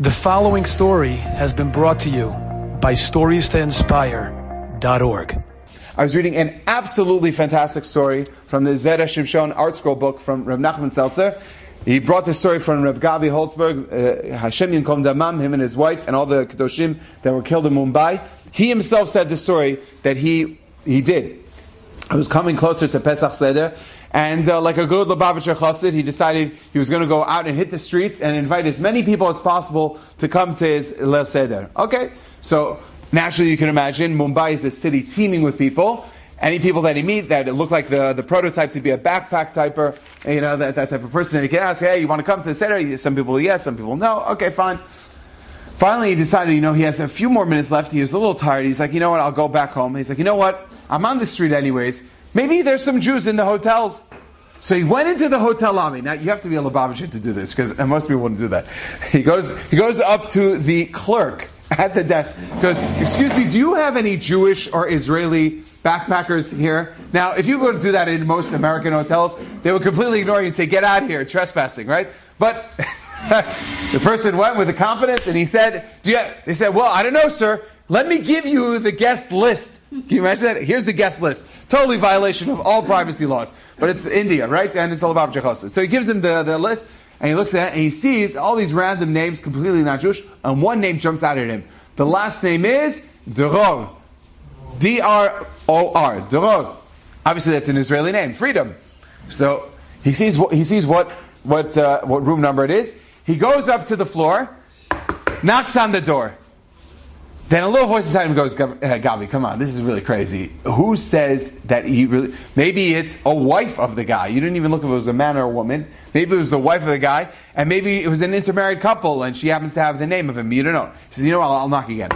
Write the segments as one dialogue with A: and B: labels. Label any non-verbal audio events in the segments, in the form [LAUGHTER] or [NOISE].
A: The following story has been brought to you by StoriesToInspire.org.
B: I was reading an absolutely fantastic story from the Zera Shimshon Art Scroll book from Reb Nachman Seltzer. He brought the story from Reb Gavi Holtzberg, uh, Hashem Yikom Damam, him and his wife, and all the Kedoshim that were killed in Mumbai. He himself said the story that he, he did. I was coming closer to Pesach Seder, and uh, like a good Lubavitcher chassid, he decided he was going to go out and hit the streets and invite as many people as possible to come to his Leil Seder. Okay, so naturally you can imagine Mumbai is a city teeming with people. Any people that he meet that look like the, the prototype to be a backpack typer, you know, that, that type of person, and he can ask, hey, you want to come to the Seder? Some people yes, some people no. Okay, fine. Finally, he decided, you know, he has a few more minutes left. He was a little tired. He's like, you know what, I'll go back home. He's like, you know what, I'm on the street anyways. Maybe there's some Jews in the hotels. So he went into the hotel lobby. Now you have to be a Lubavitcher to do this because [LAUGHS] most people wouldn't do that. He goes, he goes up to the clerk at the desk. Goes, excuse me, do you have any Jewish or Israeli backpackers here? Now, if you go to do that in most American hotels, they would completely ignore you and say, "Get out of here, trespassing!" Right? But [LAUGHS] the person went with the confidence and he said, "Do you?" They said, "Well, I don't know, sir." Let me give you the guest list. Can you imagine that? Here's the guest list. Totally violation of all privacy laws. But it's India, right? And it's all about Jehoshaphat. So he gives him the, the list, and he looks at it, and he sees all these random names, completely not Jewish, and one name jumps out at him. The last name is Dror. D-R-O-R. Dror. Obviously, that's an Israeli name. Freedom. So he sees what, he sees what, what, uh, what room number it is. He goes up to the floor, knocks on the door. Then a little voice inside him goes, Gavi, come on, this is really crazy. Who says that he really, maybe it's a wife of the guy. You didn't even look if it was a man or a woman. Maybe it was the wife of the guy, and maybe it was an intermarried couple, and she happens to have the name of him. You don't know. He says, you know what, I'll, I'll knock again.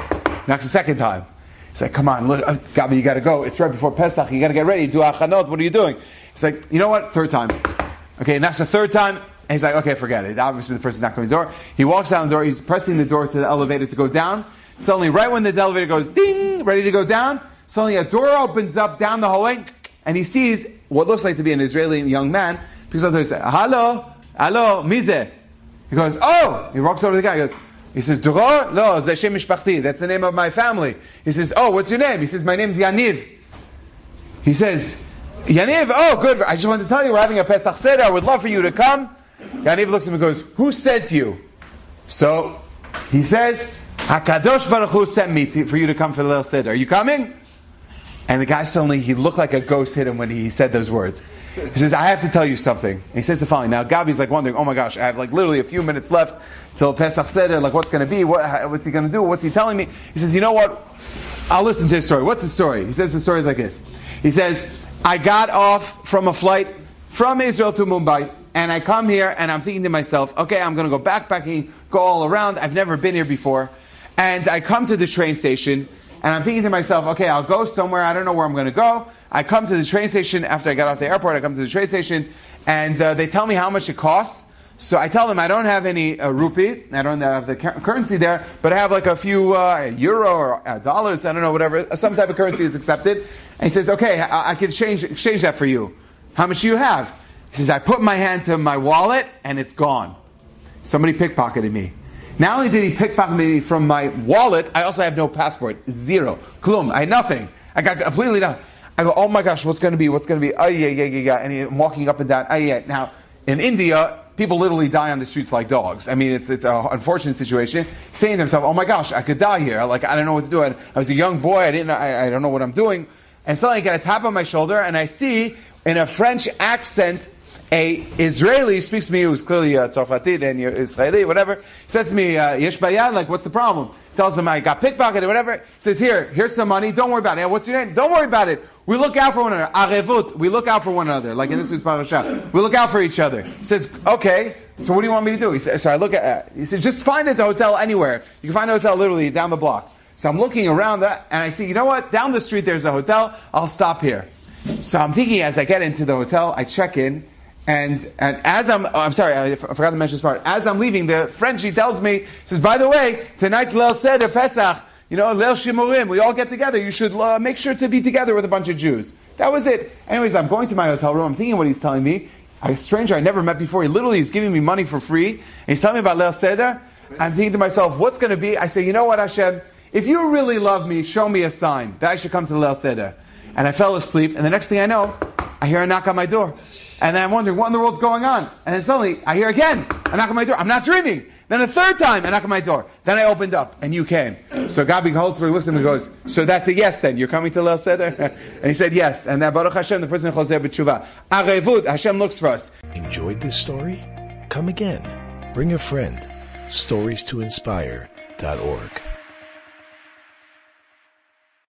B: Knocks a second time. He's like, come on, look, uh, Gavi, you gotta go. It's right before Pesach, you gotta get ready, do achanot, what are you doing? He's like, you know what, third time. Okay, knocks a third time, and he's like, okay, forget it. Obviously the person's not coming to the door. He walks down the door, he's pressing the door to the elevator to go down, Suddenly, right when the elevator goes ding, ready to go down, suddenly a door opens up down the hallway, and he sees what looks like to be an Israeli young man. Door and says, "Hello, hello, mize." He goes, "Oh!" He walks over to the guy. He goes, he says, "Dror, no, Zashem Mishpachti. That's the name of my family." He says, "Oh, what's your name?" He says, "My name's Yaniv." He says, "Yaniv, oh, good. I just wanted to tell you we're having a Pesach Seder. I would love for you to come." Yaniv looks at him and goes, "Who said to you?" So he says, Hakadosh Baruch Hu sent me to, for you to come for the little Seder. Are you coming? And the guy suddenly he looked like a ghost hit him when he said those words. He says, "I have to tell you something." And he says the following. Now Gabi's like wondering, "Oh my gosh, I have like literally a few minutes left till Pesach Seder. Like, what's going to be? What, what's he going to do? What's he telling me?" He says, "You know what? I'll listen to his story. What's the story?" He says the story is like this. He says, "I got off from a flight from Israel to Mumbai." And I come here and I'm thinking to myself, okay, I'm going to go backpacking, go all around. I've never been here before. And I come to the train station, and I'm thinking to myself, okay, I'll go somewhere. I don't know where I'm going to go. I come to the train station after I got off the airport. I come to the train station, and uh, they tell me how much it costs. So I tell them I don't have any uh, rupee. I don't have the currency there, but I have like a few uh, euro or uh, dollars. I don't know, whatever. Some type of currency is accepted. And he says, okay, I, I can change, exchange that for you. How much do you have? He says, I put my hand to my wallet, and it's gone. Somebody pickpocketed me. Not only did he pickpocket me from my wallet, I also have no passport. Zero. Klum. I had nothing. I got completely nothing. I go, oh my gosh, what's going to be? What's going to be? Oh, yeah, yeah, yeah, yeah. And I'm walking up and down. Oh, yeah. Now, in India, people literally die on the streets like dogs. I mean, it's, it's an unfortunate situation. Saying to himself, oh my gosh, I could die here. Like, I don't know what to do. I, I was a young boy. I didn't know, I, I don't know what I'm doing. And suddenly I get a tap on my shoulder and I see in a French accent a Israeli speaks to me who's clearly a Tzarfati and Israeli, whatever, says to me, uh, Bayan, like, what's the problem? Tells him I got pickpocketed, whatever. Says, here, here's some money, don't worry about it. What's your name? Don't worry about it. We look out for one another. Arevut, we look out for one another. Like in this week's parasha. We look out for each other. He says, okay, so what do you want me to do? He says, so I look at, uh, he says, just find a hotel anywhere. You can find a hotel literally down the block. So I'm looking around that, and I see, you know what? Down the street there's a hotel. I'll stop here. So I'm thinking as I get into the hotel, I check in, and, and as I'm, oh, I'm sorry, I, forgot to mention this part. As I'm leaving, the Frenchie tells me, says, by the way, tonight's Leil Seder Pesach, you know, Leil Shimurim, we all get together. You should uh, make sure to be together with a bunch of Jews. That was it. Anyways, I'm going to my hotel room. I'm thinking what he's telling me. A stranger I never met before. He literally is giving me money for free. And he's telling me about Leil Seder. I'm thinking to myself, what's going to be? I say, you know what, Hashem? If you really love me, show me a sign that I should come to Leil Seder. And I fell asleep, and the next thing I know, I hear a knock on my door. And then I'm wondering, what in the world's going on? And then suddenly, I hear again a knock on my door. I'm not dreaming. Then a third time, a knock on my door. Then I opened up, and you came. So Gabi Holtzberg looks at me and goes, so that's a yes then, you're coming to Leil Seder? [LAUGHS] and he said yes. And then Baruch Hashem, the person in Chozer B'tshuva. Arevut, Hashem looks for us.
C: Enjoyed this story? Come again. Bring a friend. Stories to inspire.org.